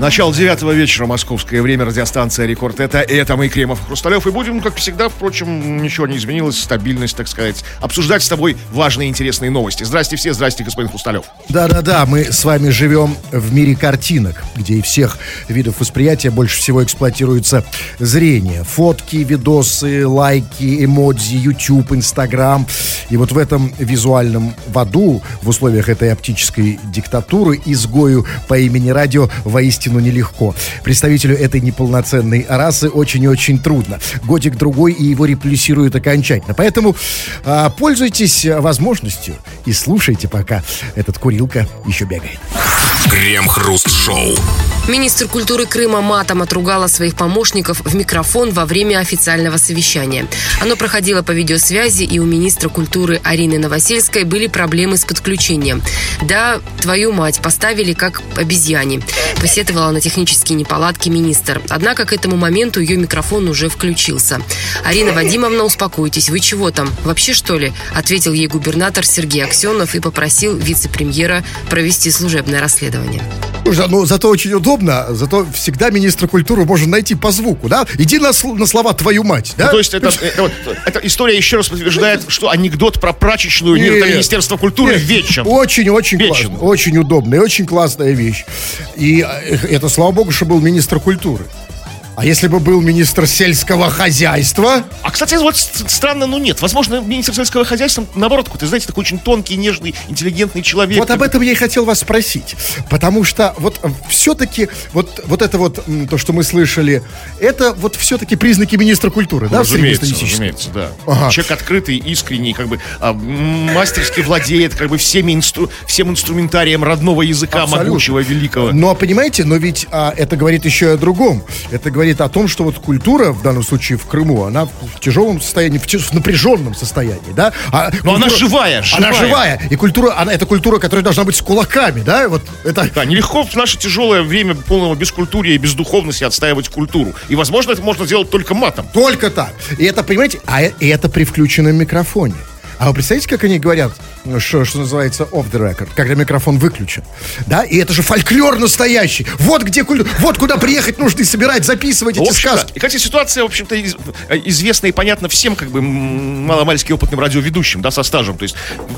Начало девятого вечера, московское время, радиостанция «Рекорд». Это, это мы, Кремов Хрусталев. И будем, как всегда, впрочем, ничего не изменилось, стабильность, так сказать, обсуждать с тобой важные интересные новости. Здрасте все, здрасте, господин Хрусталев. Да-да-да, мы с вами живем в мире картинок, где и всех видов восприятия больше всего эксплуатируется зрение. Фотки, видосы, лайки, эмодзи, YouTube, Instagram. И вот в этом визуальном в аду, в условиях этой оптической диктатуры, изгою по имени радио воистину нелегко. Представителю этой неполноценной расы очень и очень трудно. Годик-другой и его реплюсируют окончательно. Поэтому а, пользуйтесь возможностью и слушайте, пока этот курилка еще бегает. Крем-хруст-шоу. Министр культуры Крыма матом отругала своих помощников в микрофон во время официального совещания. Оно проходило по видеосвязи, и у министра культуры Арины Новосельской были проблемы с подключением. Да, твою мать поставили как обезьяне. Посетовала на технические неполадки министр. Однако к этому моменту ее микрофон уже включился. Арина Вадимовна, успокойтесь, вы чего там? Вообще что ли? Ответил ей губернатор Сергей Аксенов и попросил вице-премьера провести служебное расследование. Ну зато очень удобно, зато всегда министра культуры можно найти по звуку, да? Иди на, на слова твою мать, да? Ну, то есть это, это, эта история еще раз подтверждает, что анекдот про прачечную Нет. Мини- Министерства культуры Нет, вечен. Очень-очень классно. Очень удобная и очень классная вещь. И э, это, слава богу, что был министр культуры. А если бы был министр сельского хозяйства, А, кстати, вот странно, но нет. Возможно, министр сельского хозяйства, наоборот, какой-то, знаете, такой очень тонкий, нежный, интеллигентный человек. вот об этом я и хотел вас спросить. Потому что вот все-таки вот, вот это вот, то, что мы слышали, это вот все-таки признаки министра культуры, да, разумеется, разумеется, да. Ага. Человек открытый, искренний, как бы а, мастерски владеет как бы всеми инстру- всем инструментарием родного языка Абсолютно. могучего, великого. Но понимаете, но ведь а, это говорит еще и о другом. Это говорит о том, что вот культура, в данном случае в Крыму, она в тяжелом состоянии, в, в напряженном состоянии, да? А Но она культура- живая, Она живая. живая. И культура, она, это культура, которая должна быть с кулаками, да? Вот это... Да, нелегко в наше тяжелое время полного бескультурия и бездуховности отстаивать культуру. И, возможно, это можно сделать только матом. Только так. И это, понимаете, а и это при включенном микрофоне. А вы представляете, как они говорят, что, что называется off the record, когда микрофон выключен? Да, и это же фольклор настоящий. Вот где вот куда приехать нужно и собирать, записывать эти сказки. И, кстати, ситуация, в общем-то, из- э, известна и понятна всем, как бы, маломальски опытным радиоведущим, да, со стажем. То есть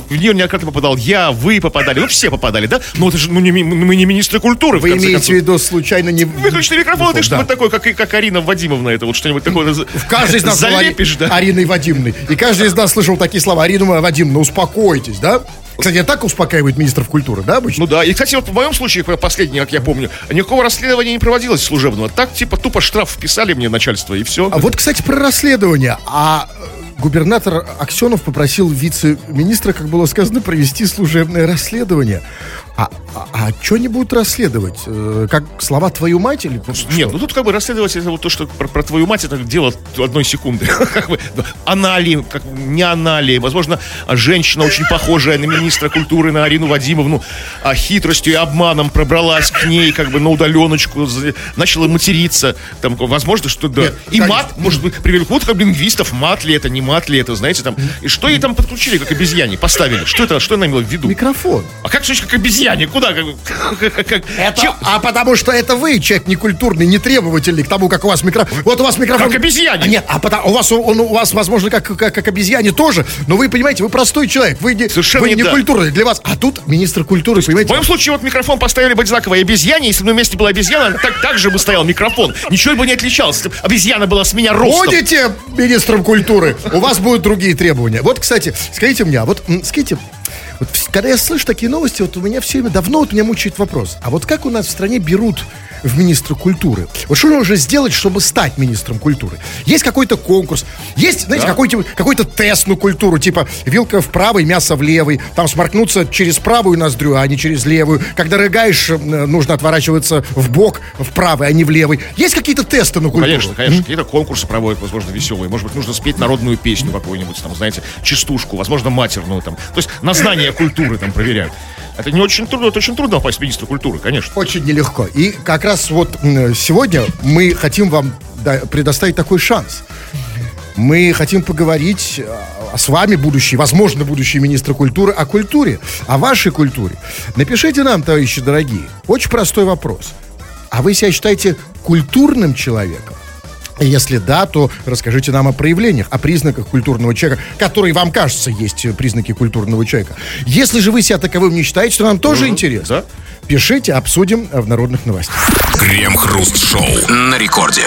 в нее неоднократно попадал я, вы попадали, ну, все попадали, да? Но это же, ну, не, мы не министры культуры, Вы имеете в виду случайно не... Выключенный микрофон, Да. что-нибудь такое, как, как Арина Вадимовна, это вот что-нибудь такое. В каждой из нас залепишь, да? Ариной Вадимовной. И каждый из нас слышал такие слова. Арина Вадимовна, успокойтесь, да? Кстати, а так успокаивает министров культуры, да, обычно? Ну да, и, кстати, вот в моем случае, последний, как я помню, никакого расследования не проводилось служебного. Так, типа, тупо штраф вписали мне начальство, и все. А вот, кстати, про расследование. А э, губернатор Аксенов попросил вице-министра, как было сказано, провести служебное расследование. А, а, а что они будут расследовать? Э, Как слова твою мать или что? Нет, ну тут как бы расследовать это вот то, что про, про твою мать, это дело одной секунды. Как бы, да, Она ли, как, не она ли, возможно, женщина очень похожая на министра культуры, на Арину Вадимовну, а хитростью и обманом пробралась к ней, как бы на удаленочку, начала материться. Там, возможно, что да. Нет, и конечно. мат, может быть, привели вот как лингвистов, мат ли это, не мат ли это, знаете, там. И что ей там подключили, как обезьяне, поставили? Что это, что она имела в виду? Микрофон. А как значит, как обезьяне? Куда? Как, как- как- Это, чем- а потому что это вы, человек некультурный, нетребовательный к тому, как у вас микрофон. Вот у вас микрофон... Как обезьяне. А Нет, а потому, у, вас, он, у вас, возможно, как, как, как обезьяне тоже, но вы, понимаете, вы простой человек, вы не, Совершенно вы не не культурный для вас. А тут министр культуры, В понимаете, моем случае вот микрофон поставили бы одинаково и обезьяне, если бы на месте была обезьяна, так, так же бы стоял микрофон. Ничего бы не отличалось. Если бы Обезьяна была с меня ростом. Будете министром культуры, у вас будут другие требования. Вот, кстати, скажите мне, а вот, скажите, вот когда я слышу такие новости, вот у меня все время давно вот меня мучает вопрос. А вот как у нас в стране берут в министра культуры? Вот что нужно сделать, чтобы стать министром культуры? Есть какой-то конкурс, есть, знаете, какой-то, какой-то тест на культуру, типа вилка в правой, мясо в левой, там сморкнуться через правую ноздрю, а не через левую. Когда рыгаешь, э, нужно отворачиваться в бок, в правый, а не в левый. Есть какие-то тесты на культуру? Конечно, конечно. Какие-то конкурсы проводят, возможно, веселые. Может быть, нужно спеть народную песню какую-нибудь, там, знаете, частушку, возможно, матерную там. То есть на знание культуры там проверяют. Это не очень трудно, это очень трудно попасть в министра культуры, конечно. Очень нелегко. И как раз вот сегодня мы хотим вам предоставить такой шанс. Мы хотим поговорить а, с вами, будущий, возможно, будущий министр культуры, о культуре, о вашей культуре. Напишите нам, товарищи дорогие, очень простой вопрос. А вы себя считаете культурным человеком? Если да, то расскажите нам о проявлениях, о признаках культурного человека, которые вам кажется есть признаки культурного человека. Если же вы себя таковым не считаете, то нам тоже интересно. да. Пишите, обсудим в народных новостях. Крем-хруст-шоу на рекорде.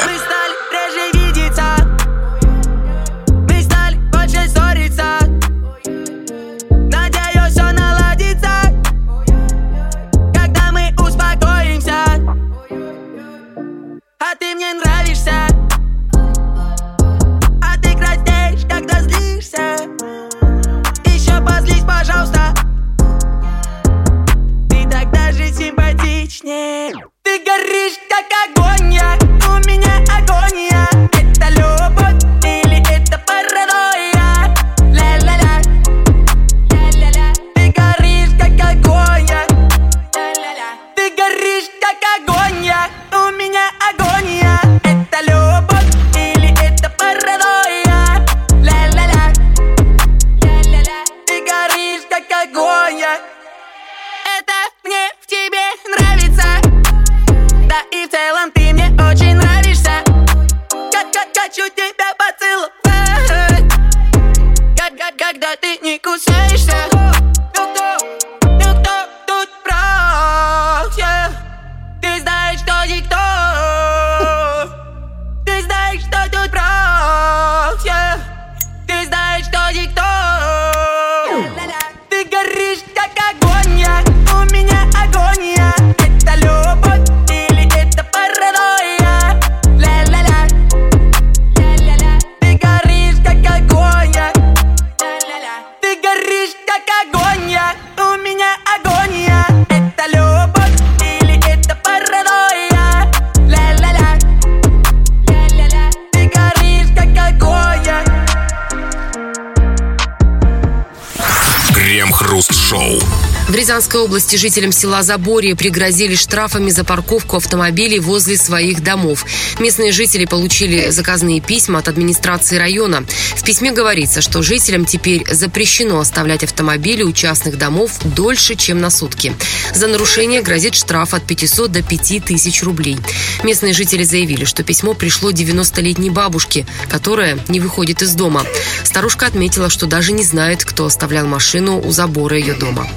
Рязанской области жителям села Заборье пригрозили штрафами за парковку автомобилей возле своих домов. Местные жители получили заказные письма от администрации района. В письме говорится, что жителям теперь запрещено оставлять автомобили у частных домов дольше, чем на сутки. За нарушение грозит штраф от 500 до 5000 рублей. Местные жители заявили, что письмо пришло 90-летней бабушке, которая не выходит из дома. Старушка отметила, что даже не знает, кто оставлял машину у забора ее дома.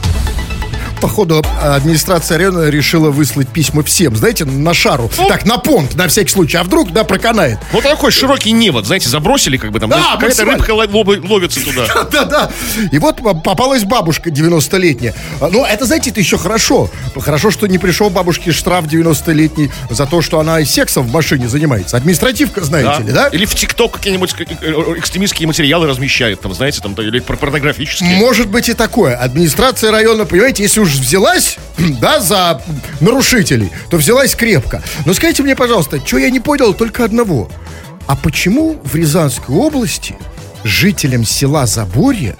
Походу, администрация района решила выслать письма всем, знаете, на шару. Так, на понт, на всякий случай. А вдруг, да, проканает. Вот такой широкий невод, знаете, забросили как бы там. Да, какая-то максимально. рыбка ловится туда. Да-да. И вот попалась бабушка 90-летняя. А, Ну, это, знаете, это еще хорошо. Хорошо, что не пришел бабушке штраф 90-летний за то, что она сексом в машине занимается. Административка, знаете ли, да? Или в ТикТок какие-нибудь э, э, экстремистские материалы размещает, там, знаете, там, или пор- порнографические. Может быть и такое. Администрация района, понимаете, если уж взялась, да, за нарушителей, то взялась крепко. Но скажите мне, пожалуйста, что я не понял только одного. А почему в Рязанской области жителям села Заборье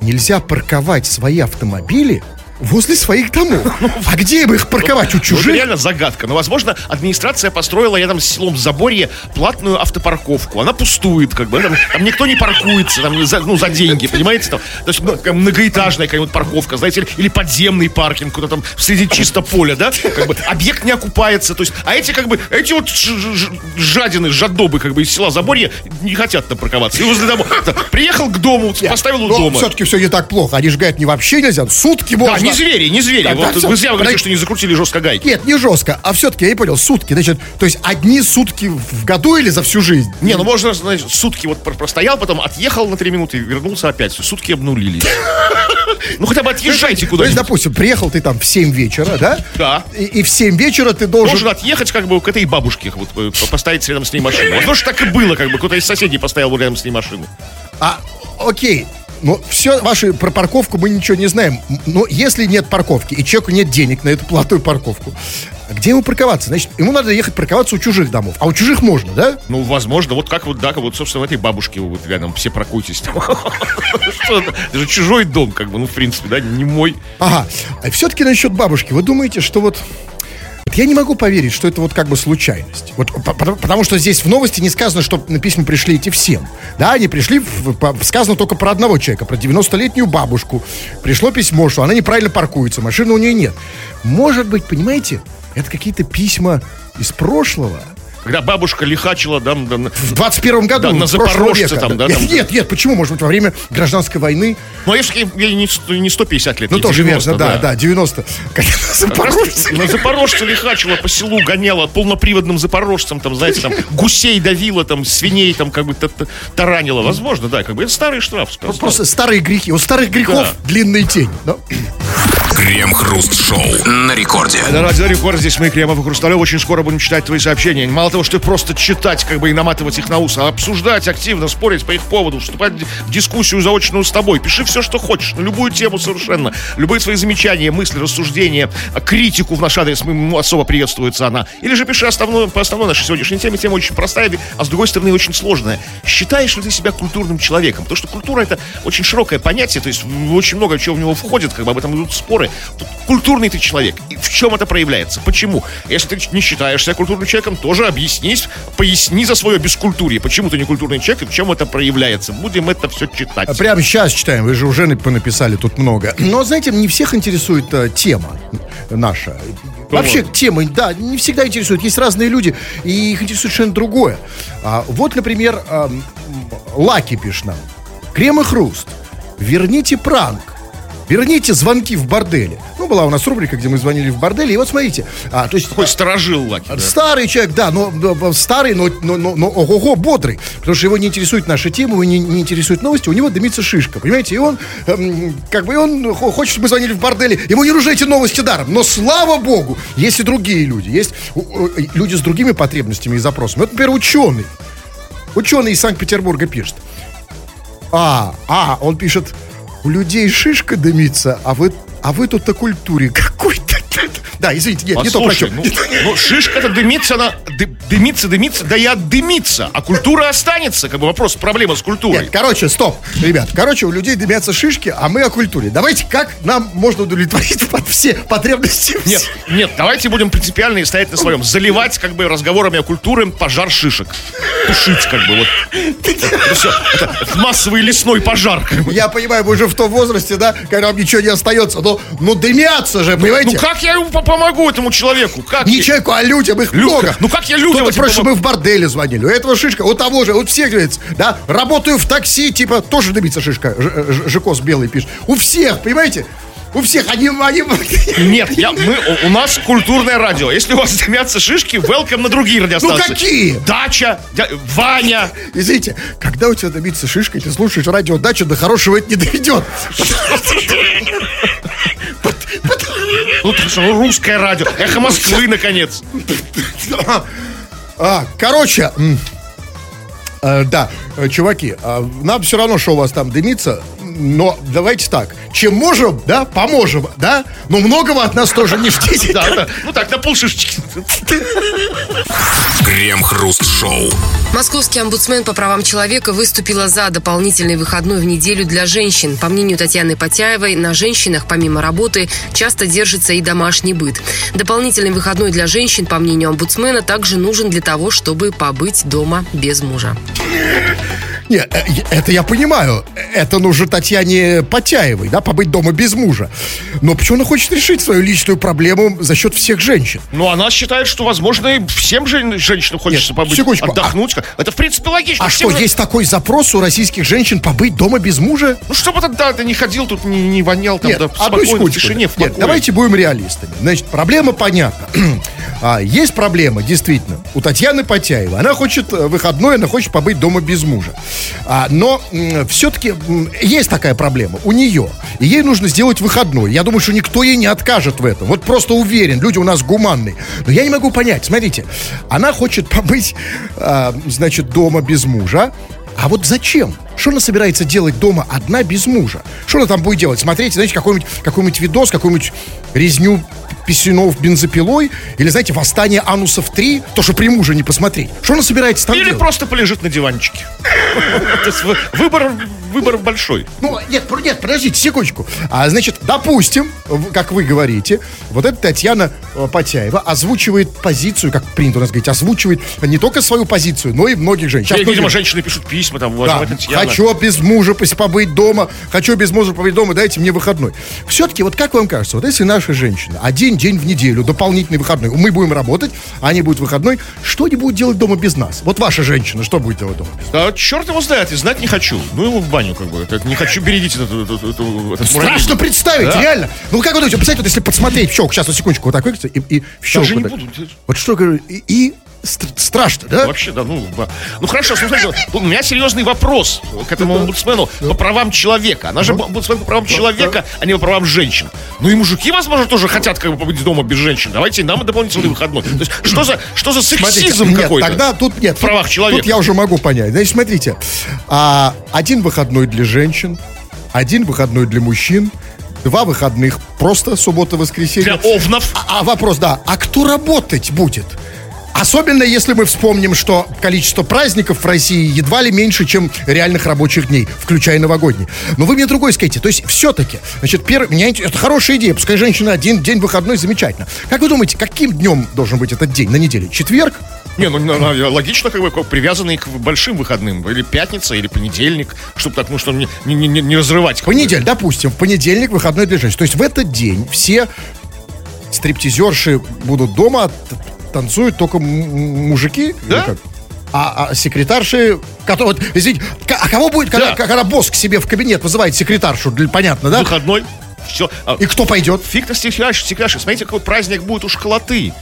нельзя парковать свои автомобили возле своих домов? А где им их парковать? У Ну, это чужих? реально загадка. Но, возможно, администрация построила рядом с селом Заборье платную автопарковку. Она пустует, как бы. Там, там никто не паркуется, там, за, ну, за деньги, понимаете? Там, то есть, ну, многоэтажная какая-нибудь парковка, знаете, или, или подземный паркинг, куда там среди чисто поля, да? Как бы объект не окупается. То есть, а эти, как бы, эти вот жадины, жадобы, как бы, из села Заборье не хотят там парковаться. И возле дома. Да, Приехал к дому, поставил у дома. все-таки все не так плохо. Они же говорят, не вообще нельзя. Сутки Да, можно. Не звери, не звери. Да, вот да, вы зря говорите, что не закрутили жестко гайки. Нет, не жестко. А все-таки, я не понял, сутки. Значит, то есть одни сутки в году или за всю жизнь? Не, ну можно, значит, сутки вот про- простоял, потом отъехал на три минуты, вернулся опять. Сутки обнулились. Ну хотя бы отъезжайте То есть, допустим, приехал ты там в 7 вечера, да? Да. И, и в 7 вечера ты должен... Должен отъехать как бы к этой бабушке, вот, э, поставить рядом с ней машину. Что так и было, как бы кто-то из соседей поставил рядом с ней машину. А, окей. Ну, все, ваши про парковку мы ничего не знаем. Но если нет парковки, и человеку нет денег на эту платную парковку, где ему парковаться? Значит, ему надо ехать парковаться у чужих домов. А у чужих можно, да? Ну, возможно, вот как вот, да, вот, собственно, в этой бабушке вот рядом все это? Это же чужой дом, как бы, ну, в принципе, да, не мой. Ага. А все-таки насчет бабушки. Вы думаете, что вот... я не могу поверить, что это вот как бы случайность. Вот, по- потому, что здесь в новости не сказано, что на письма пришли эти всем. Да, они пришли, сказано только про одного человека, про 90-летнюю бабушку. Пришло письмо, что она неправильно паркуется, машины у нее нет. Может быть, понимаете, это какие-то письма из прошлого. Когда бабушка лихачила, да, да, на- В 21 году, Да, на Запорожце века, там, да, Нет, там. нет, нет, почему? Может быть, во время гражданской войны? Ну, а если ей не, сто- не 150 лет, Ну, тоже 90, верно, да, да, 90. Как раз Запорожцы. На Запорожце лихачила по селу, гоняла полноприводным запорожцем, там, знаете, там, гусей давила, там, свиней, там, как бы та- та- таранила. Возможно, да, как бы это старый штраф. Ну, Просто старые грехи. У старых грехов Да. длинные тени. да? Крем-хруст-шоу на рекорде. Это Радио Рекорд, здесь мы, Кремов и Хрусталев. Очень скоро будем читать твои сообщения. Мало того, что просто читать, как бы и наматывать их на ус, а обсуждать активно, спорить по их поводу, вступать в дискуссию заочную с тобой. Пиши все, что хочешь, на любую тему совершенно. Любые свои замечания, мысли, рассуждения, критику в наш адрес, м, особо приветствуется она. Или же пиши основную, по основной нашей сегодняшней теме. Тема очень простая, а с другой стороны очень сложная. Считаешь ли ты себя культурным человеком? Потому что культура это очень широкое понятие, то есть очень много чего в него входит, как бы об этом идут споры. Культурный ты человек. И в чем это проявляется? Почему? Если ты не считаешь себя культурным человеком, тоже объяснись, поясни за свое бескультурье. Почему ты не культурный человек и в чем это проявляется? Будем это все читать. Прямо сейчас читаем, вы же уже нап- написали тут много. Но, знаете, не всех интересует э, тема наша. Вообще, темы, да, не всегда интересуют. Есть разные люди, и их интересует совершенно другое. А, вот, например, ам, Лаки пишет нам. Крем и хруст. Верните пранк. Верните звонки в борделе. Ну, была у нас рубрика, где мы звонили в борделе. И вот смотрите. А, то есть Такой сторожил Лаки. да. Старый человек, да, но, но- старый, но, но, но, но ого-го, бодрый. Потому что его не интересует наша тема, его не, не интересуют новости, у него дымится шишка, понимаете? И он, эм, как бы, он хо- хочет, чтобы мы звонили в борделе, ему не нужны эти новости даром. Но, слава богу, есть и другие люди. Есть люди с другими потребностями и запросами. Вот, например, ученый. Ученый из Санкт-Петербурга пишет. А, а, он пишет, у людей шишка дымится, а вы, а вы тут о культуре какой-то. Да, извините, нет, не то про Послушай, чё. ну, ну, шишка-то дымится, она ды- дымится, дымится, да и отдымится. А культура останется. Как бы вопрос, проблема с культурой. Нет, короче, стоп, ребят. Короче, у людей дымятся шишки, а мы о культуре. Давайте, как нам можно удовлетворить под все потребности? Нет, нет, давайте будем принципиально и стоять на своем. Заливать, как бы, разговорами о культуре пожар шишек. Тушить, как бы, вот. Это все, это массовый лесной пожар. как бы. Я понимаю, вы уже в том возрасте, да, когда вам ничего не остается. Но, ну дымятся же, понимаете? Ну как я по- помогу этому человеку? Как? Не человеку, а людям их Людям. много. Ну как я людям Кто-то просит, чтобы мы в борделе звонили. У этого шишка, у того же, вот всех, говорится, да, работаю в такси, типа, тоже дымится шишка. Ж- Жикос белый пишет. У всех, понимаете? У всех, они, они... Нет, я, мы, у, у нас культурное радио. Если у вас дымятся шишки, welcome на другие радиостанции. Ну, какие? Дача, дя- Ваня. Извините, когда у тебя дымится шишка, ты слушаешь радио «Дача», до хорошего это не доведет. Ну, русское радио. Эхо Москвы, наконец. А, короче, э, да, э, чуваки, а, нам все равно, что у вас там дымится, но давайте так, чем можем, да, поможем, да, но многого от нас тоже не ждите. Да, да. Ну так, на полшишечки. Крем-хруст-шоу. Московский омбудсмен по правам человека выступила за дополнительный выходной в неделю для женщин. По мнению Татьяны Потяевой, на женщинах, помимо работы, часто держится и домашний быт. Дополнительный выходной для женщин, по мнению омбудсмена, также нужен для того, чтобы побыть дома без мужа. Не, э, это я понимаю, это нужно Татьяне Потяевой, да, побыть дома без мужа. Но почему она хочет решить свою личную проблему за счет всех женщин? Ну, она считает, что, возможно, и всем жен- женщинам хочется Нет, побыть, секундочку, отдохнуть. Это, в принципе, логично. А что, же- есть такой запрос у российских женщин побыть дома без мужа? Ну, чтобы ты, да, ты не ходил тут, не, не вонял там, Нет, да, спокойно, в секундочку. тишине, в Нет, покое. давайте будем реалистами. Значит, проблема понятна. А, есть проблема, действительно, у Татьяны Потяевой. Она хочет э, выходной, она хочет побыть дома без мужа. А, но все-таки есть такая проблема у нее. И ей нужно сделать выходной. Я думаю, что никто ей не откажет в этом. Вот просто уверен, люди у нас гуманные. Но я не могу понять. Смотрите, она хочет побыть, а, значит, дома без мужа. А вот зачем? Что она собирается делать дома одна без мужа? Что она там будет делать? Смотреть, знаете, какой-нибудь какой видос, какую-нибудь резню писюнов бензопилой? Или, знаете, восстание анусов 3? То, что при муже не посмотреть. Что она собирается там Или делать? просто полежит на диванчике. Выбор, выбор большой. Ну, нет, нет, подождите, секундочку. А, значит, допустим, как вы говорите, вот эта Татьяна э, Потяева озвучивает позицию, как принято у нас говорить, озвучивает не только свою позицию, но и многих женщин. Сейчас Видимо, женщины пишут письма, там, Да, Татьяна. хочу без мужа побыть дома, хочу без мужа побыть дома, дайте мне выходной. Все-таки, вот как вам кажется, вот если наши женщины один день в неделю, дополнительный выходной, мы будем работать, а они будут выходной, что они будут делать дома без нас? Вот ваша женщина, что будет делать дома? Да, черт его знает, и знать не хочу. Ну его в баню, как бы. Это, не хочу бередить этот, этот, этот, этот Страшно муравей. представить, Да. реально. Ну, как вы думаете, представьте, вот если подсмотреть в щелк, сейчас, вот секундочку, вот так выкрутится, и, и в щелк. Не вот так. буду. Вот что, говорю, и, и страшно, да? Вообще, да, ну, да. ну хорошо, смотрите, у меня серьезный вопрос к этому омбудсмену по правам человека. Она же омбудсмен по правам человека, а не по правам женщин. Ну и мужики, возможно, тоже хотят как бы побыть дома без женщин. Давайте нам дополнительный выходной. То есть, что за, что за сексизм какой-то? тогда тут нет. В правах человека. Тут я уже могу понять. Значит, смотрите, а, один выходной для женщин, один выходной для мужчин, два выходных просто суббота-воскресенье. Для овнов. А, а вопрос, да, а кто работать будет? Особенно если мы вспомним, что количество праздников в России едва ли меньше, чем реальных рабочих дней, включая новогодние. Но вы мне другой скажите. То есть все-таки, значит, первый, меня это хорошая идея. Пускай женщина один день выходной, замечательно. Как вы думаете, каким днем должен быть этот день на неделе? Четверг? Не, ну, логично, как бы, привязанный к большим выходным. Или пятница, или понедельник, чтобы так, ну, что не, не, не, не разрывать. Понедельник, допустим, в понедельник выходной для женщин. То есть в этот день все стриптизерши будут дома, танцуют только мужики. Да. как? А, а секретарши, которые, вот, извините, а кого будет, когда, Да. когда босс к себе в кабинет вызывает секретаршу, понятно, да? Выходной. Все. И кто пойдет? Фиг на секретарш, секретарш. Смотрите, какой праздник будет у школоты.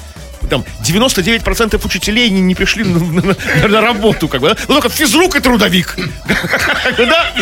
Там 99% учителей не, не пришли на, на- на работу, как бы, да? Ну, только физрук и трудовик. Да?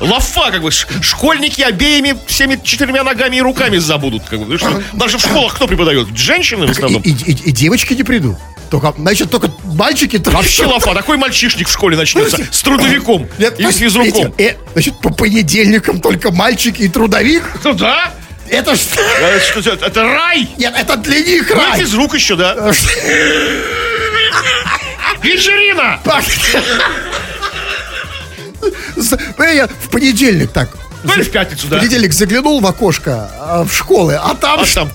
Лафа, как бы, школьники обеими всеми четырьмя ногами и руками забудут, как бы. Даже в школах кто преподает? Женщины в основном. и- и- и девочки не придут. Только, значит, только мальчики... Вообще лафа, такой мальчишник в школе начнется с трудовиком Нет, и с физруком. э, значит, по понедельникам только мальчики и трудовик? Ну да, Это ж... Э, что это, это рай. Нет, это для них рай. физрук еще, да. Вечерина! С- э, Я в понедельник так. Ну или в пятницу, В да. понедельник заглянул в окошко а, в школы, а там, А там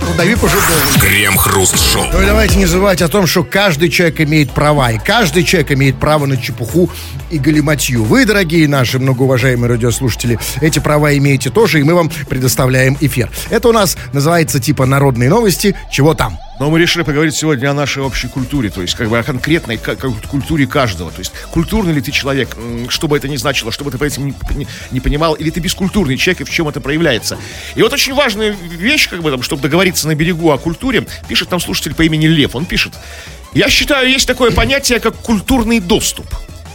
трудовик уже был. Крем-хруст-шоу. Ну и давайте не забывать о том, что каждый человек имеет права, и каждый человек имеет право на чепуху и галиматью. Вы, дорогие наши многоуважаемые радиослушатели, эти права имеете тоже, и мы вам предоставляем эфир. Это у нас называется типа народные новости, чего там. Но мы решили поговорить сегодня о нашей общей культуре, то есть как бы о конкретной ка- ка- культуре каждого. То есть культурный ли ты человек, что бы это ни значило, что бы ты по этим не, не- не понимал, или ты бескультурный человек, и в чем это проявляется. И вот очень важная вещь, как бы там, чтобы договориться на берегу о культуре, пишет там слушатель по имени Лев. Он пишет, я считаю, есть такое понятие, как культурный доступ.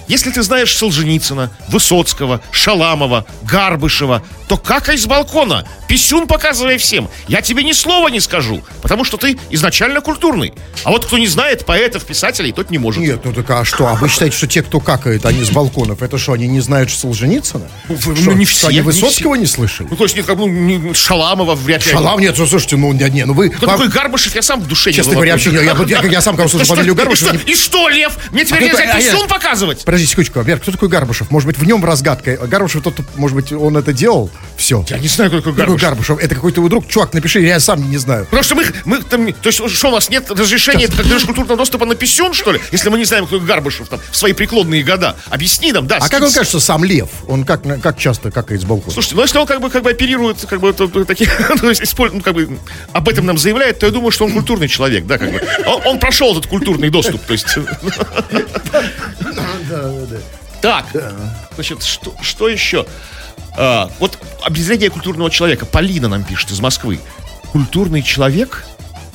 Если ты знаешь Солженицына, Высоцкого, Шаламова, Гарбышева, то какай с балкона, писюн показывай всем. Я тебе ни слова не скажу, потому что ты изначально культурный. А вот кто не знает поэтов, писателей, тот не может. Нет, ну так а что? А вы считаете, что те, кто какает, они с балконов, это что, они не знают Солженицына? Ну, Что, ну, не что все, они не Высоцкого не слышали? Ну, то есть, нет, как, ну, Шаламова вряд ли. Шалам, нет, ну, слушайте, ну, не, не, ну вы... Кто вам- такой Гарбышев, я сам в душе Честно не говоря, вообще, я, я, я, я сам, когда что- фамилию что- не- И что, Лев? Мне теперь А нельзя а писюн показывать? Подождите, секундочку, Вер, кто такой Гарбушев? Может быть, в нем разгадка. Гарбушев, тот, может быть, он это делал? Все. Я не знаю, кто такой Какой Гарбышев. Гарбушев? Это какой-то его друг. Чувак, напиши, я сам не знаю. Потому что мы, мы там, то есть, что у нас нет разрешения для культурного доступа на писюн, что ли? Если мы не знаем, кто Гарбышев там в свои преклонные года. Объясни нам, да. А как он кажется, сам Лев? Он как, как часто какает с балкона? Слушайте, ну если он как бы, как бы оперирует, как бы, то- такие, есть, использует, ну, как бы, об этом нам заявляет, то я думаю, что он культурный человек, да, как бы. Он, он прошел этот культурный доступ, то есть. Так, значит, что, что еще? А, вот определение культурного человека. Полина нам пишет из Москвы. Культурный человек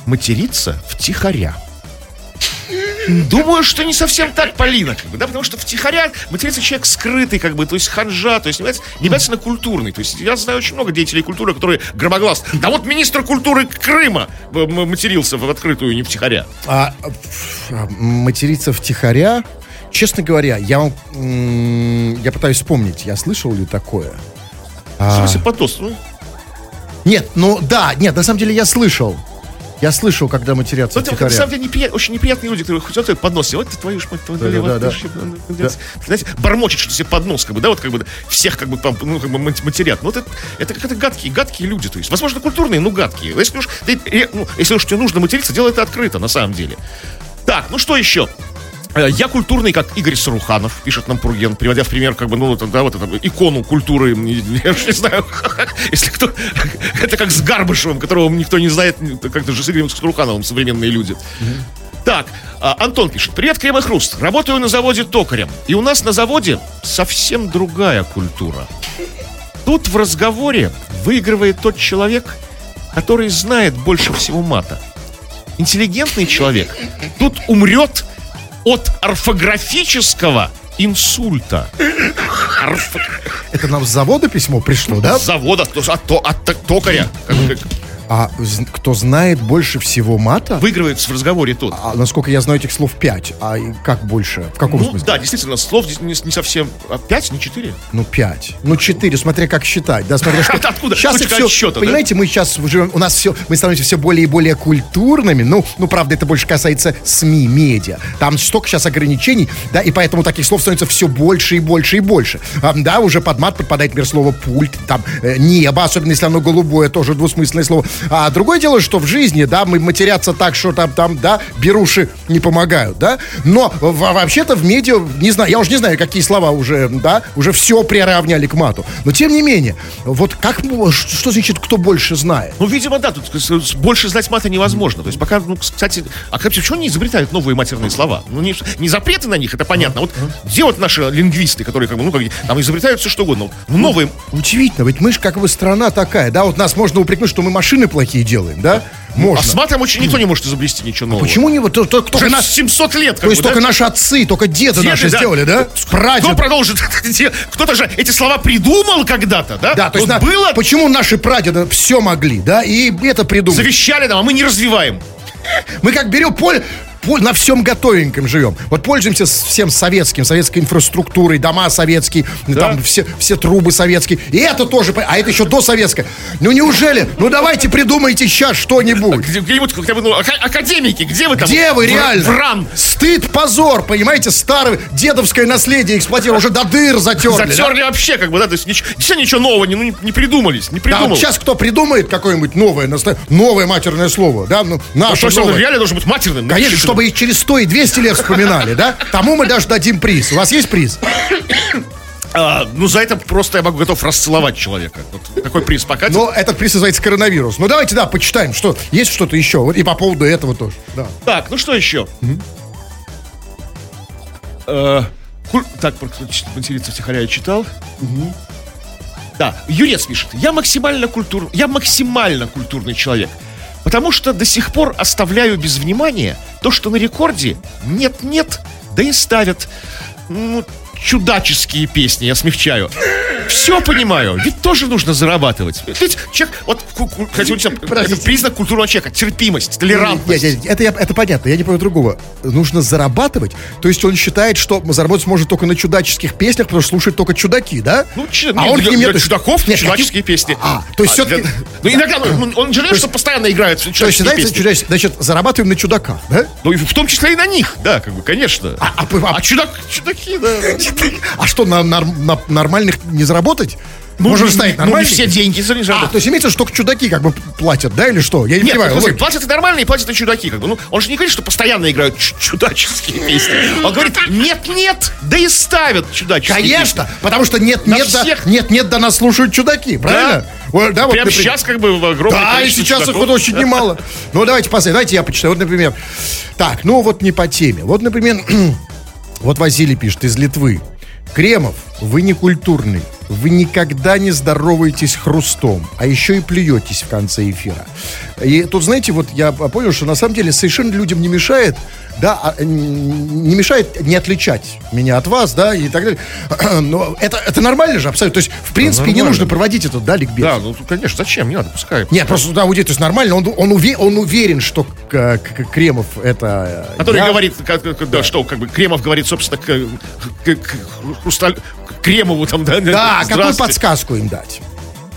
матерится втихаря. Думаю, что не совсем так, Полина, как бы, да, потому что втихаря матерится человек скрытый, как бы, то есть ханжа, то есть не обязательно, культурный. То есть я знаю очень много деятелей культуры, которые громогласно. Да вот министр культуры Крыма матерился в открытую, не втихаря. А, а, материться втихаря? Честно говоря, я Я пытаюсь вспомнить, я слышал ли такое? В смысле, потос. Ну, Нет, ну да, нет, на самом деле я слышал. Я слышал, когда матерятся Вот это, на втихаря. самом деле неприят- очень неприятные люди, которые хотят под нос. себе, Вот ты твою ж мать, Да, да, да, ж, ну, ну, Знаете, бормочет что себе под нос, как бы, да, вот как бы всех как бы там, ну, как бы мат- матерят. Ну, это, это как-то гадкие, гадкие люди, то есть. Возможно, культурные, но гадкие. Если уж, ты, э, ну, если уж тебе нужно материться, делай это открыто, на самом деле. Так, ну что еще? Э, Я культурный, как Игорь Саруханов, пишет нам Пурген, приводя в пример, как бы, ну, это, да, вот это, икону культуры, я уж не знаю, если кто, это как с Гарбышевым, которого никто не знает, как-то же с Игорем Сарухановым современные люди. Так, а, Антон пишет. Привет, Крем и Хруст. Работаю на заводе токарем. И у нас на заводе совсем другая культура. Тут в разговоре выигрывает тот человек, который знает больше всего мата. Интеллигентный человек тут умрет от орфографического инсульта. Орфо- Это нам с завода письмо пришло, да? С завода, от, то- от то- токаря. Как- как- А кто знает больше всего мата? Выигрывает в разговоре тот. А, насколько я знаю, этих слов пять. А как больше? В каком Ну, смысле? да, действительно, слов не, не совсем... А пять, не четыре? Ну, пять. Ну, четыре, смотря как считать. Да, смотря что... Откуда? Сейчас Точка все, отсчета, да? Понимаете, мы сейчас живем... У нас все... Мы становимся все более и более культурными. Ну, ну, правда, это больше касается СМИ, медиа. Там столько сейчас ограничений, да, и поэтому таких слов становится все больше и больше и больше. А, да, уже под мат подпадает, например, слово пульт, там, э, небо, особенно если оно голубое, тоже двусмысленное слово. А другое дело, что в жизни, да, мы матерятся так, что там, там, да, беруши не помогают, да, но вообще-то в медиа, не знаю, я уже не знаю, какие слова уже, да, уже все приравняли к мату. Но тем не менее, вот как, ш- что значит, кто больше знает? Ну, видимо, да, тут больше знать мата невозможно. То есть пока, ну, кстати, а как почему они изобретают новые матерные слова? Ну, не, не запреты на них, это понятно. Вот где вот наши лингвисты, которые, как бы, ну, как, там изобретают все что угодно. Вот новые, Удивительно, ведь мы же как бы страна такая, да, вот нас можно упрекнуть, что мы машины плохие делаем, да? Можно. а с матом очень никто не может изобрести ничего нового. Почему не вот то- то- только Уже нас, 700 лет, как то есть бы, да? только наши отцы, только деды, Деды, наши да. сделали, да? Кто Прадед. продолжит? Где- Кто-то же эти слова придумал когда-то, да? Да, то есть Вот на- было, почему наши прадеды все могли, да, и это придумали. завещали нам, а мы не развиваем. Мы как берем поле- на всем готовеньком живем. Вот пользуемся всем советским, советской инфраструктурой, дома советские, там все, все трубы советские. И это тоже, а это еще до советское. Ну неужели? Ну давайте придумайте сейчас что-нибудь. Где- Где-нибудь, хотя бы, ну, ака- академики, где вы там? Где вы реально? Вран. Стыд, позор, понимаете, старое дедовское наследие эксплуатировали, уже до дыр затерли. да? Затерли вообще, как бы, да, то есть ничего, действительно ничего нового не, ну, не, не придумались, не Да, придумал. вот сейчас кто придумает какое-нибудь новое, новое матерное слово, да, ну, Ну, наше что, новое. реально должен быть матерным. ну, Конечно. Чтобы их через 100 и 200 лет вспоминали, да? Тому мы даже дадим приз. У вас есть приз? А, ну, за это просто я могу готов расцеловать человека. Вот такой приз покатит. Но этот приз называется коронавирус. Ну, давайте, да, почитаем, что есть что-то еще. Вот и по поводу этого тоже. Да. Так, ну что еще? Э, куль- Так, материться втихаря я читал. Да, Юрец пишет. Я максимально культур... Я максимально культурный человек. Потому что до сих пор оставляю без внимания то, что на рекорде нет-нет, да и ставят ну, чудаческие песни, я смягчаю. Все понимаю, ведь тоже нужно зарабатывать. Ведь человек, вот, вот, это признак культурного человека, терпимость, толерантность. Нет, нет, это, я- это понятно, я не понимаю другого. Нужно зарабатывать, то есть он считает, что заработать может только на чудаческих песнях, потому что слушает только чудаки, да? Ну, че- а нет, он для, для нет- чудаков Нет, чудаческие песни. А, то есть все-таки... для- Ну, иногда, ну, он жалеет, что постоянно играют То есть чудаческие песни. чудаческие- значит, зарабатываем на чудаках, да? Ну, и в том числе и на них, да, как бы, конечно. А- а- А, а- чудак, чудаки, да. А что, на, норм- на нормальных не заработать? Можно Ну, ставить ну, нормальных? не все деньги за А, то есть имеется, что только чудаки как бы платят, да, или что? Я не Нет, понимаю. ну, логики. платят и нормальные, платят и чудаки. Как бы. Ну, он же не говорит, что постоянно играют чу- чудаческие песни. Он говорит, нет-нет, да и ставят чудаческие Конечно, песни. потому что нет, На нет, да, всех. нет, нет, да нас слушают чудаки, правильно? Вот, да, вот, Прямо например. сейчас как бы в огромное Да, и сейчас их чудаков. вот очень немало. Ну, давайте посмотрим. Давайте я почитаю. Вот, например, так, ну вот не по теме. Вот, например, вот Василий пишет из Литвы. Кремов, вы не культурный. Вы никогда не здороваетесь хрустом, а еще и плюетесь в конце эфира. И тут, знаете, вот я понял, что на самом деле совершенно людям не мешает, да, а, не мешает не отличать меня от вас, да, и так далее. Но это, это нормально же, абсолютно. То есть, в принципе, не нормально. нужно проводить этот, да, ликбез. Да, ну, конечно, зачем? Не надо, пускай. Нет, просто да, аудит, то есть нормально. Он, он, уве- он уверен, что к- к- Кремов это... э, Который я. говорит, как- как- да, что, как бы Кремов говорит, собственно, к, к- к Хрусталь- Кремову там, да? Да, какую подсказку им дать?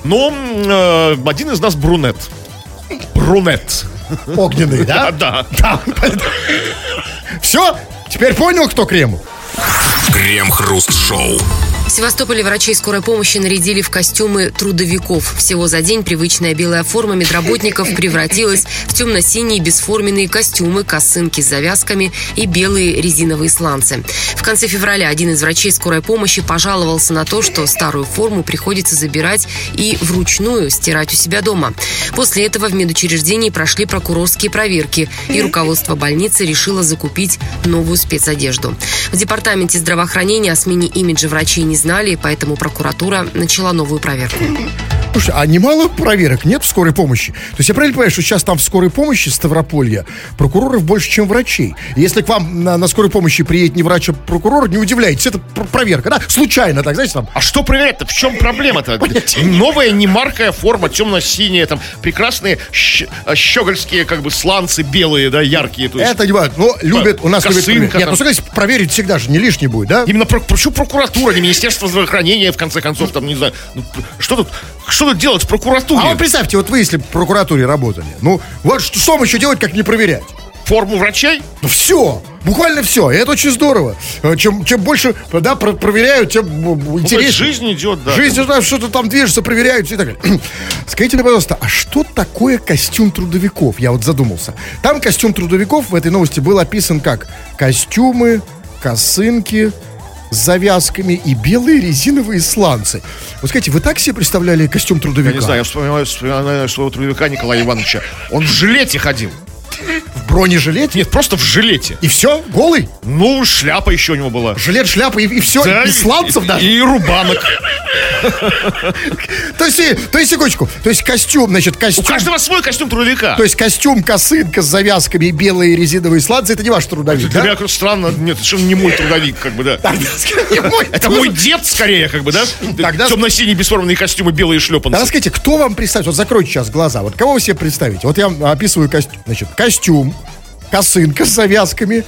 Но м, э, один из нас брунет. Брунет. огненные, да? Да. Да. Все? Теперь понял, кто крем? Крем-хруст-шоу. Севастополе врачей скорой помощи нарядили в костюмы трудовиков. Всего за день привычная белая форма медработников превратилась в темно-синие бесформенные костюмы, косынки с завязками и белые резиновые сланцы. В конце февраля один из врачей скорой помощи пожаловался на то, что старую форму приходится забирать и вручную стирать у себя дома. После этого в медучреждении прошли прокурорские проверки, и руководство больницы решило закупить новую спецодежду. В департаменте здравоохранения о смене имиджа врачей не знали, поэтому прокуратура начала новую проверку. Слушай, а немало проверок нет в скорой помощи? То есть я правильно понимаю, что сейчас там в скорой помощи Ставрополья прокуроров больше, чем врачей? Если к вам на, на скорой помощи приедет не врач, а прокурор, не удивляйтесь, это пр- проверка, да? Случайно, так, знаете, там, А что проверять-то? В чем проблема-то? Новая немаркая форма, темно-синяя, там прекрасные щ- а, щегольские как бы сланцы белые, да, яркие. То есть, это не важно. Ну, любят, у нас любят косынка. Нет, там. ну, согласись, проверить всегда же не лишний будет, да? Именно про, почему прокуратура, не Министерство здравоохранения, в конце концов, там, не знаю, ну, что тут, что тут делать в прокуратуре? А вот представьте, вот вы, если в прокуратуре работали, ну, вот что, что еще делать, как не проверять? Форму врачей? Ну, все, буквально все, и это очень здорово. Э, Чем, чем больше, да, про- проверяют, тем м, Ну, интереснее. есть жизнь идет, да. Жизнь, да, что-то там движется, проверяют и так далее. Скажите мне, пожалуйста, а что такое костюм трудовиков? Я вот задумался. Там костюм трудовиков в этой новости был описан как костюмы, косынки с завязками и белые резиновые сланцы. Вот скажите, вы так себе представляли костюм трудовика? Я не знаю, я вспоминаю, вспоминаю своего трудовика Николая Ивановича. Он в жилете ходил. Бронежилете? Нет, просто в жилете. И все? Голый? Ну, шляпа еще у него была. Жилет, шляпа и, все? Да, и сланцев и, даже? И рубанок. То есть, и- то есть, секундочку, то есть костюм, значит, У костюм... каждого свой костюм трудовика. То есть костюм, косынка с завязками и белые резиновые сланцы, это не ваш трудовик, Для да? меня как странно, нет, это не мой трудовик, как бы, да. Это мой дед, скорее, как бы, да? Тогда- Темно-синие бесформенные костюмы, белые шлепанцы. расскажите, кто вам представит? Вот закройте сейчас глаза. Вот кого вы себе представите? Вот я описываю костюм. Значит, костюм, косынка с завязками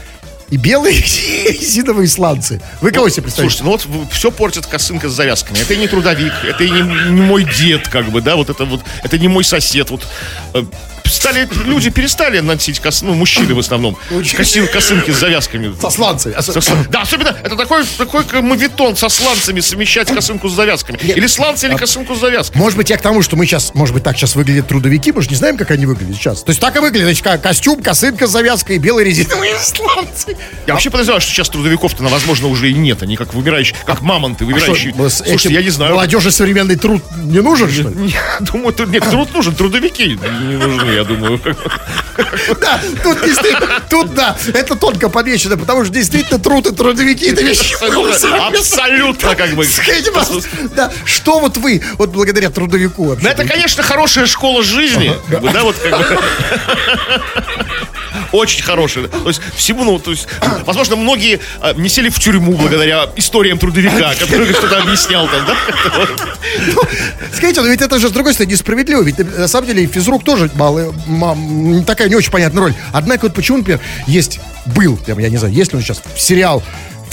и белые резиновые сланцы. Вы кого себе представите? Слушайте, ну вот все портит косынка с завязками. Это и не трудовик, это и не, не мой дед, как бы, да, вот это вот, это не мой сосед. Вот э, стали, люди перестали носить кос, ну, мужчины в основном, коси- косынки с завязками. Со сланцами. А Со Да, особенно это такой, такой мавитон со сланцами совмещать косынку с завязками. Или сланцы, или косынку с завязками. Может быть, я к тому, что мы сейчас, может быть, так сейчас выглядят трудовики, мы же не знаем, как они выглядят сейчас. То есть так и выглядит, значит, ко- костюм, косынка с завязкой белые резиновые сланцы. Я вообще подозреваю, что сейчас трудовиков-то, возможно, уже и нет. Они как вымирающие, как мамонты, А что, вымирающие. Слушайте, я не знаю. Молодежи современный труд не нужен, что ли? Я думаю, нет, труд нужен, трудовики не нужны, я думаю. Да, тут действительно, тут да, это тонко помечено, потому что действительно труд и трудовики это вещи. Абсолютно, как бы. Да, что вот вы, вот благодаря трудовику вообще? Ну, это, конечно, хорошая школа жизни. Да, вот как бы. Очень хорошая. То есть всему, ну, то есть, возможно, многие а, не сели в тюрьму благодаря историям трудовика, который что-то объяснял там, да? Скажите, но ведь это же, с другой стороны, несправедливо. Ведь, на самом деле, физрук тоже малый, мам, такая не очень понятная роль. Однако, вот почему, например, есть, был, я не знаю, есть ли он сейчас, сериал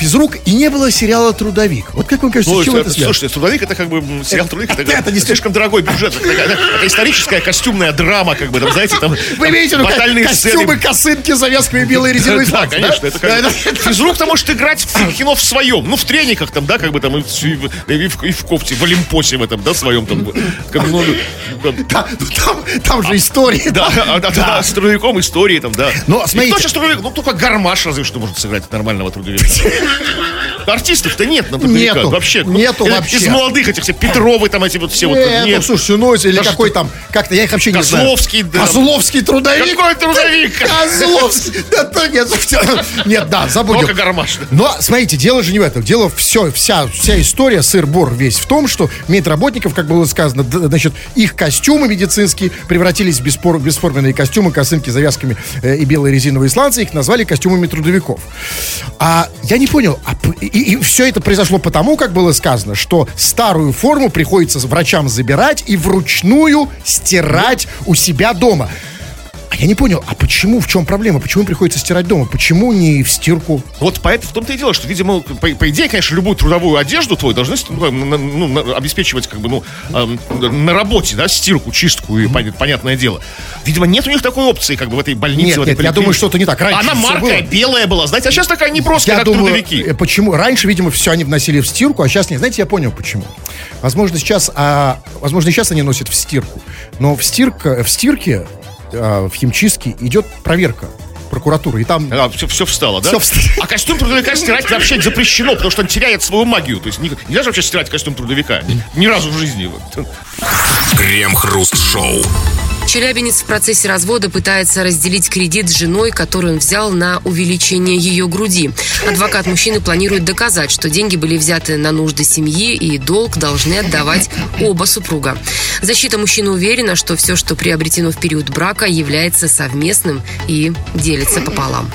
физрук, и не было сериала «Трудовик». Вот как вам кажется, Ну, с чего это- это связано? слушайте, трудовик это как бы сериал трудовик, это, Это не слишком дорогой бюджет. Это, такая, это историческая костюмная драма, как бы, там, знаете, там Вы имеете в виду костюмы, косынки, завязками, белые резиновые Да, конечно, это это- Физрук-то может играть в кино в своем, ну, в трениках там, да, как бы там, и в, и и и кофте, в Олимпосе в этом, да, своем там. ну, там, ну, же. Да, там- а, да, да, с трудовиком истории там, да. Но, И смотрите-? Ну, только гармаш разве что может сыграть нормального трудовика. Артистов-то нет на. Нету, Вообще. Ну, нету или вообще. Из молодых этих все Петровы там эти вот все вот. Нет, Нет. ну, слушайте, ну, или Да какой там, как-то, я их вообще не Козловский, знаю. да. Козловский трудовик. Какой трудовик? Козловский. Да, да, нет, слушайте, нет, да, забудем. Только гармаш. Но, смотрите, дело же не в этом. Дело все, вся, вся история, сыр-бор весь в том, что медработников, как было сказано, значит, их костюмы медицинские превратились в беспор- бесформенные костюмы, косынки завязками э, и белые резиновые сланцы, их назвали костюмами трудовиков. А я не понял, а п- и, все это произошло потому, как было сказано, что старую форму приходится врачам забирать и вручную стирать у себя дома. А я не понял, а почему, в чем проблема? Почему приходится стирать дома? Почему не в стирку? Вот поэтому в том-то и дело, что, видимо, по, по идее, конечно, любую трудовую одежду твою должны ну, ну, обеспечивать, как бы, ну, эм, на работе, да, стирку, чистку и пон- понятное дело. Видимо, нет у них такой опции, как бы в этой больнице. Нет, в этой нет, я думаю, что-то не так. Раньше Она маркая, было. белая была, знаете, а сейчас такая неброская, Я как думаю, трудовики. э, почему? Раньше, видимо, все они вносили в стирку, а сейчас нет. Знаете, я понял, почему. Возможно, сейчас, а, возможно, сейчас они носят в стирку. Но в, стирка, в стирке, а, в химчистке идет проверка прокуратуры. И там А, все, все встало, да? Всё встало. А костюм трудовика стирать вообще запрещено, потому что он теряет свою магию. То есть не- нельзя же вообще стирать костюм трудовика. Ни, разу в жизни. Вот. Крем-хруст-шоу. Челябинец в процессе развода пытается разделить кредит с женой, который он взял на увеличение ее груди. Адвокат мужчины планирует доказать, что деньги были взяты на нужды семьи и долг должны отдавать оба супруга. Защита мужчины уверена, что все, что приобретено в период брака, является совместным и делится пополам.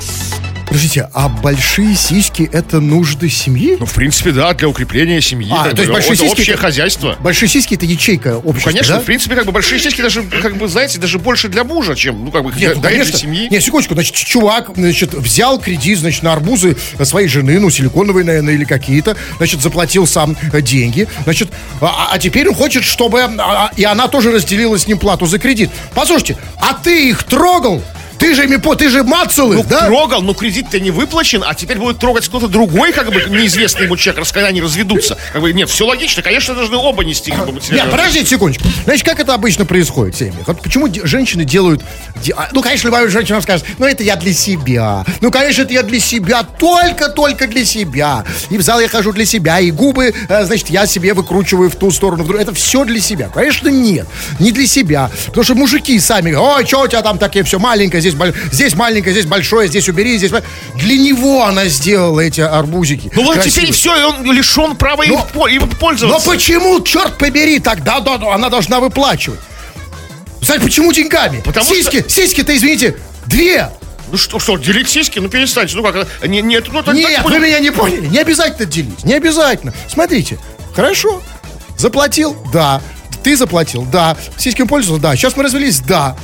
Подождите, а большие сиськи это нужды семьи? Ну, в принципе, да, для укрепления семьи. А, то есть бы, большие это сиськи общее это- хозяйство. Большие сиськи это ячейка Ну, общества, конечно, да? в принципе, как бы большие сиськи даже, как бы, знаете, даже больше для мужа, чем, ну, как бы, для, Нет, ну, для конечно. семьи. Нет, секундочку, значит, чувак, значит, взял кредит, значит, на арбузы своей жены, ну, силиконовые, наверное, или какие-то, значит, заплатил сам э, деньги, значит, а, а теперь он хочет, чтобы а, а, и она тоже разделила с ним плату за кредит. Послушайте, а ты их трогал? Ты же ими по, ты же мацал их, Ну, да? трогал, но кредит-то не выплачен, а теперь будет трогать кто-то другой, как бы, неизвестный ему человек, раз когда они разведутся. Как бы, нет, все логично, конечно, должны оба нести, как бы, Нет, материальную подождите секундочку. Значит, как это обычно происходит в семьях? Вот почему женщины делают... де- а, Ну, конечно, любая женщина скажет, ну, это я для себя. Ну, конечно, это я для себя, только-только для себя. И в зал я хожу для себя, и губы, э, значит, я себе выкручиваю в ту сторону. в другую. Это все для себя. Конечно, нет. Не для себя. Потому что мужики сами ой, что у тебя там такие все маленькое, здесь, здесь маленькое, здесь большое, здесь убери, здесь... ма-». Для него она сделала эти арбузики. Ну вот теперь все, и он лишен права им, Но- им Но пользоваться. почему, черт побери, тогда да, да, она должна выплачивать? Знаете, почему деньгами? Потому сиськи, сиськи-то, извините, две. Ну что, что, делить сиськи? Ну перестаньте. Ну как, не, нет, ну, так- Нет, так вы меня не поняли. Не обязательно делить, не обязательно. Смотрите, хорошо, заплатил, да. Ты заплатил, да. Сиськи пользовался, да. Сейчас мы развелись, да.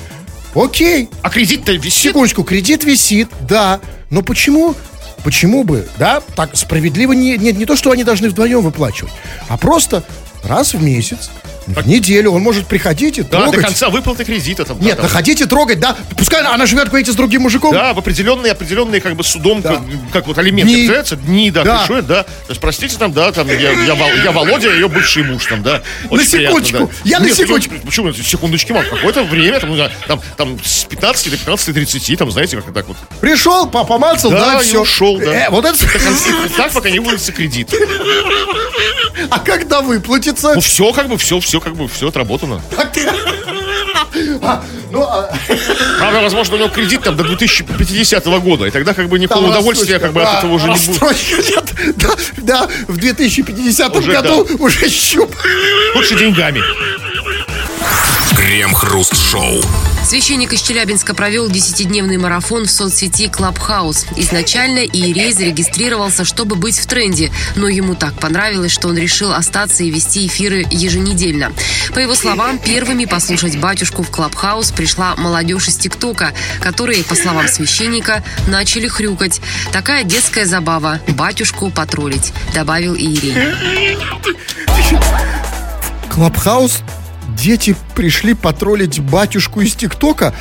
Окей, А кредит-то висит. секундочку, кредит висит, да. Но почему, почему бы, да, так справедливо не, не, не то, что они должны вдвоем выплачивать, а просто раз в месяц, в неделю он может приходить и Да, трогать. до конца выплаты кредита. Там, да, Нет, там. находите, трогать, да. Пускай она, живет, говорите, с другим мужиком. Да, в определенные, определенные, как бы, судом, Да. как, как вот алименты Дни. дни, да, Да. пришло, да. То есть, простите, там, да, там, я, я, я Володя, ее бывший муж, там, да. Очень секундочку, приятно, да. я на Нет, секундочку. ну, Почему, секундочки, мам, какое-то время, там, да, там, там, с 15 до 15-30, там, знаете, как так вот. Пришел, по- помацал, да, Да, и все. ушел, да. вот это... Так, пока не выльется кредит. А когда выплатится? Ну, все, как бы, все, все, как бы, все отработано. А, Ну, а, Правда, возможно, у него кредит там до 2050 года, и тогда, как бы, никакого удовольствия, как бы, от этого уже не будет. нет. Да, да, в 2050 Уже году уже щуп. Лучше деньгами. Крем-хруст-шоу. Священник из Челябинска провел десятидневный марафон в соцсети Clubhouse. Изначально Иерей зарегистрировался, чтобы быть в тренде, но ему так понравилось, что он решил остаться и вести эфиры еженедельно. По его словам, первыми послушать батюшку в Clubhouse пришла молодежь из ТикТока, которые, по словам священника, начали хрюкать. Такая детская забава – батюшку потроллить, добавил Иерей. Клабхаус Дети пришли потроллить батюшку из ТикТока.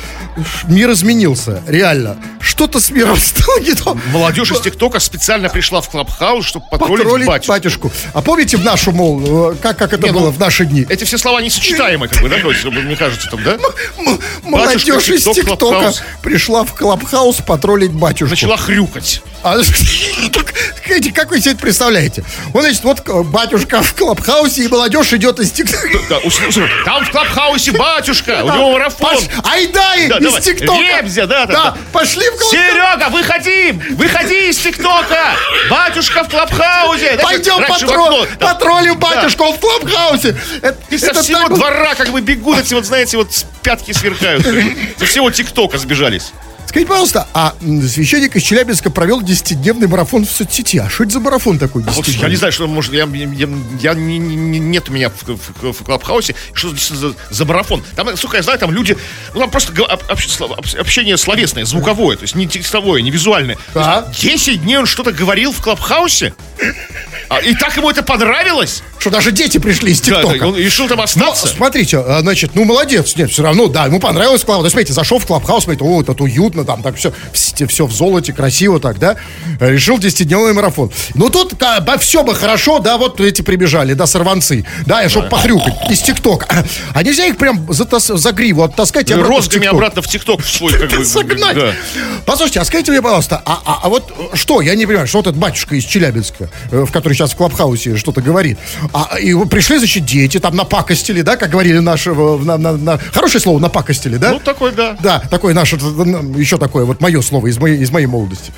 Мир изменился, реально. Что-то с миром стало не то. Молодежь из ТикТока специально пришла в Клабхаус, чтобы потроллить, Потроллить батюшку. батюшку. А помните в нашу, мол, э, как, как это Не, ну, было в наши дни? Эти все слова несочетаемы, как бы, да, мне кажется, там, да? Молодежь из ТикТока Клабхаус. пришла в Клабхаус потроллить батюшку. Начала хрюкать. А, как вы себе это представляете? Вот, значит, вот батюшка в Клабхаусе, и молодежь идет из ТикТока. Да, там в Клабхаусе батюшка, у него марафон. Айдай Да, из. ТикТока. Да, да, да. пошли в Клабхаус. Серега, выходи! Выходи из ТикТока! Батюшка в Клабхаусе! Пойдем потроллим Да. батюшку, он в Клабхаусе. И со всего двора как бы бегут эти вот, знаете, вот пятки сверкают. Со всего ТикТока сбежались. Скажите, пожалуйста, а священник из Челябинска провел 10-дневный марафон в соцсети. А что это за марафон такой Вот 10 я не знаю, что может, я, я, я не- не- не- нет у меня в, в- в Клабхаусе, что это за, за марафон. Там, сука, я знаю, там люди, ну там просто об- об- общение словесное, звуковое, то есть не текстовое, не визуальное. Есть 10 дней он что-то говорил в Клабхаусе, А, и так ему это понравилось, Что даже дети пришли из да, ТикТока. да, он решил там Но, остаться. смотрите, а, значит, ну, молодец. Нет, все равно, да, ему понравилось Клабхаус. Смотрите, зашел в Клабхаус, смотрите, о, тут уютно, там так все, все в золоте, красиво так, да. Решил 10-дневной марафон. Ну, тут все бы хорошо, да, вот эти прибежали, да, сорванцы. Да, чтобы похрюкать из ТикТока. А нельзя их прям за, за гриву оттаскать и обратно в Розгами ТикТок? обратно в ТикТок в свой, как бы. Согнать. да. Послушайте, а скажите мне, пожалуйста, а, а- а вот что, я не понимаю, что вот этот батюшка из Челябинска, э, в который сейчас в Клабхаусе что-то говорит, а и пришли, значит, дети, там напакостили, да, как говорили наши, э, на- на- на- хорошее слово, напакостили, да? Ну, такой, да. Да, такое наше, еще такое, вот мое слово из моей, из моей молодости.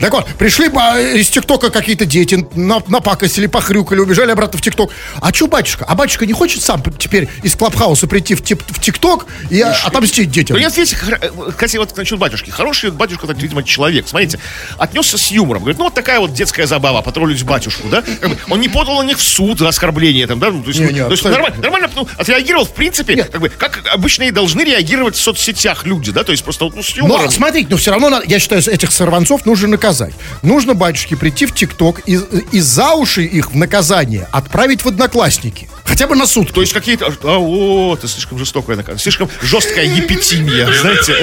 Так вот, пришли а, из ТикТока какие-то дети, на- напакостили, похрюкали, убежали обратно в ТикТок. А что батюшка? А батюшка не хочет сам теперь из Клабхауса прийти в, тип- в ТикТок и отомстить детям? Ну, видите, хор- э, кстати, вот насчет батюшки. Хороший батюшка, так, видимо, человек. Смотрите, отнесся с юмором. Говорит, ну, вот такая вот детская забава, потроллить батюшку, да? Как бы он не подал на них в суд за оскорбление, там, да? Ну, то есть, Не, не, то есть нормально, нормально ну, отреагировал, в принципе, как бы, как обычно и должны реагировать в соцсетях люди, да? То есть просто вот, ну, с юмором. Но смотрите, но все равно, надо- я считаю, этих сорванцов нужно наказать. Нужно, батюшки, прийти в ТикТок и, и за уши их в наказание отправить в одноклассники. Хотя бы на суд. То есть какие-то... А, о, это слишком жестокая наказание. Слишком жесткая епитимия, знаете?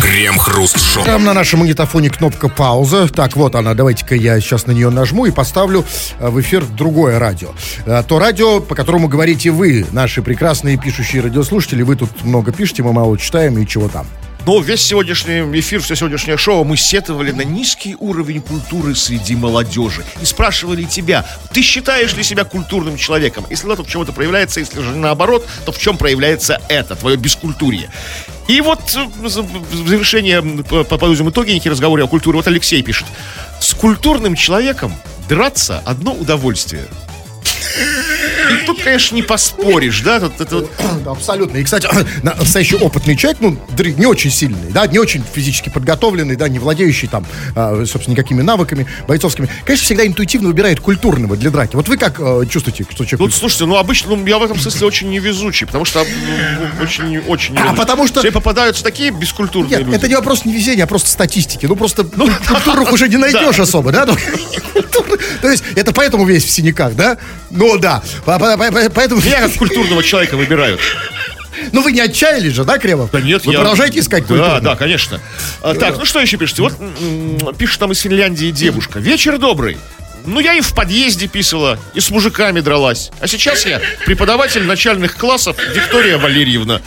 Крем-хруст-шоу. Там на нашем магнитофоне кнопка пауза. Так, вот она. Давайте-ка я сейчас на нее нажму и поставлю э, в эфир другое радио. Э, То радио, по которому говорите вы, наши прекрасные пишущие радиослушатели. Вы тут много пишете, мы мало читаем и чего там. Но весь сегодняшний эфир, все сегодняшнее шоу мы сетовали на низкий уровень культуры среди молодежи. И спрашивали тебя, ты считаешь ли себя культурным человеком? Если да, то в чем это проявляется, если же наоборот, то в чем проявляется это, твое бескультурье? И вот э, в завершение, по- по- подводим итоги разговора о культуре. Вот Алексей пишет. С культурным человеком драться одно удовольствие. Тут, конечно, не поспоришь, да? Тут, это вот Да, абсолютно. И, кстати, на- настоящий опытный человек, ну, не очень сильный, да, не очень физически подготовленный, да, не владеющий там, а, собственно, никакими навыками бойцовскими, конечно, всегда интуитивно выбирает культурного для драки. Вот вы как э, чувствуете, что человек... Ну, слушайте, ну, обычно, ну, я в этом смысле очень невезучий, потому что ну, очень, очень невезучий. потому что- Все попадаются такие бескультурные Нет, люди. это не вопрос невезения, а просто статистики. Ну, просто культурных уже не найдешь особо, да? Ну, То есть, это поэтому весь в синяках, да? Ну, да. По- по- по- Поэтому... Меня как культурного человека выбирают. Ну, вы не отчаялись же, да, Кремов? Да нет, Вы я- продолжаете искать Да, культурного? да, конечно. А, так, ну что еще пишете? Вот пишет там из Финляндии девушка. Вечер добрый. Ну, я и в подъезде писала, и с мужиками дралась. А сейчас я преподаватель начальных классов Виктория Валерьевна.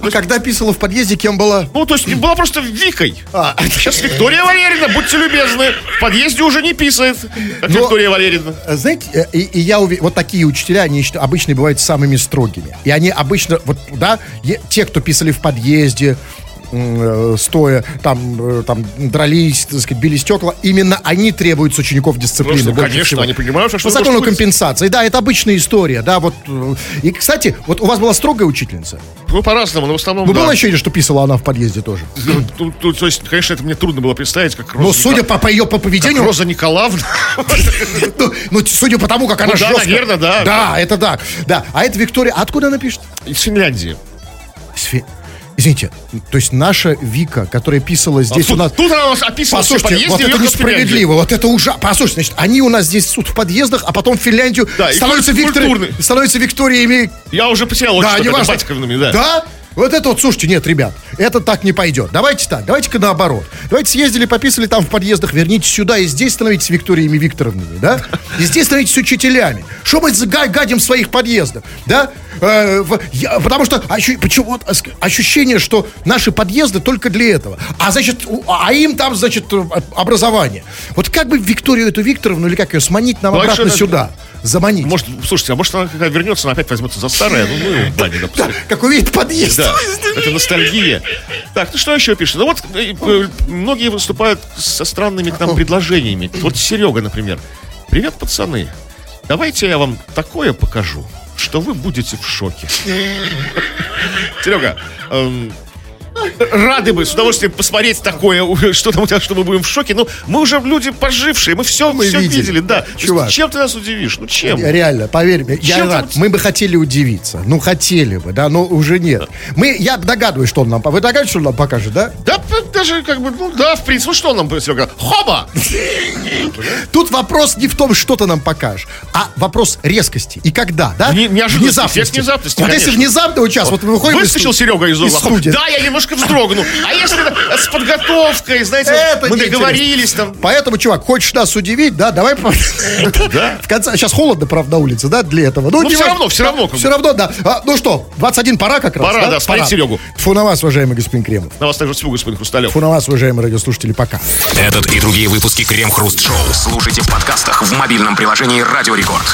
А когда писала в подъезде, кем была? Ну, то есть была просто Викой. А. Сейчас Виктория Валерьевна, будьте любезны. В подъезде уже не писает, как Но- Виктория Валерьевна. Знаете, э, и, и я уверен, вот такие учителя, они обычно бывают самыми строгими. И они обычно, вот, да, те, кто писали в подъезде, э, стоя, там, э, там дрались, так сказать, били стекла, именно они требуют с учеников дисциплины. Больше конечно, всего. они понимают, что По закону быть. компенсации, да, это обычная история, да, вот. э, И, кстати, вот у вас была строгая учительница? Ну, по-разному, но в основном, Ну, да. было ощущение, что писала она в подъезде тоже? Ну, ну, то есть, конечно, это мне трудно было представить, как Роза, Но судя по, по ее по поведению, как Роза Николаевна. ну, ну, судя по тому, как она Ну да, жестко... наверное, да. Да, это да. Да, а это Виктория, откуда она пишет? Из Финляндии. Извините, то есть наша Вика, которая писала здесь А тут, у нас... тут она у нас описывала Послушайте, подъезды, вот это несправедливо, вот это ужасно. Послушайте, значит, они у нас здесь суд в подъездах, а потом в Финляндию Да, становятся, культурный. становятся Викториями. Я уже потерял Да, отчет не это важно. Батьковными, да. Да? Вот это вот, слушайте, нет, ребят, это так не пойдет. Давайте так, давайте-ка наоборот. Давайте съездили, пописали там в подъездах, вернитесь сюда и здесь становитесь Викториями Викторовнами, да? И здесь становитесь учителями. Что мы га- гадим в своих подъездах, да? Э, в- я- потому что ощу- почему, вот, э, ощущение, что наши подъезды только для этого. А значит, у- а им там, значит, э, образование. Вот как бы Викторию эту Викторовну, или как ее, сманить нам Ну, а обратно это- сюда? Заманить. Может, слушайте, а может она когда вернется, она опять возьмется за старое? Ну, ну, допустим. Как увидит подъезд. Да, это ностальгия. Так, ну что еще пишет? Ну вот э, э, многие выступают со странными к нам предложениями. Вот Серега, например. Привет, пацаны. Давайте я вам такое покажу, что вы будете в шоке. Серега, эм, рады бы с удовольствием посмотреть такое, что там у тебя, что мы будем в шоке. Но мы уже люди пожившие, мы все, Мы все видели. видели. да. То есть Чувак. чем ты нас удивишь? Ну чем? Реально, поверь мне, я Чем ты рад. вот- Мы бы хотели удивиться. Ну, хотели бы, да, но уже нет. Мы, я догадываюсь, что он нам... Вы догадываетесь, что он нам покажет, да? Да, даже как бы, ну да, в принципе, ну что он нам, Серега? Хоба! Тут вопрос не в том, что ты нам покажешь, а вопрос резкости. И когда, да? Не- неожиданности, эффект внезапности, Вот если внезапно вот сейчас, вот мы выходим из Выскочил сту- Серега из угла. Да, я немножко вздрогнул. А если с подготовкой, знаете, Это мы договорились там. Поэтому, чувак, хочешь нас удивить, да, давай... по- В конце... Сейчас холодно, правда, на улице, да, для этого. Ну, всё важно. равно, всё равно. Все равно, да. А, ну что, 21 пора как раз, Пора, да, смотреть Серегу. Фу на вас, уважаемый господин Кремов. На вас также всего, господин Хрусталев. Фу на вас, уважаемые радиослушатели, пока. Этот и другие выпуски Крем Хруст Шоу слушайте в подкастах в мобильном приложении Радио Рекорд.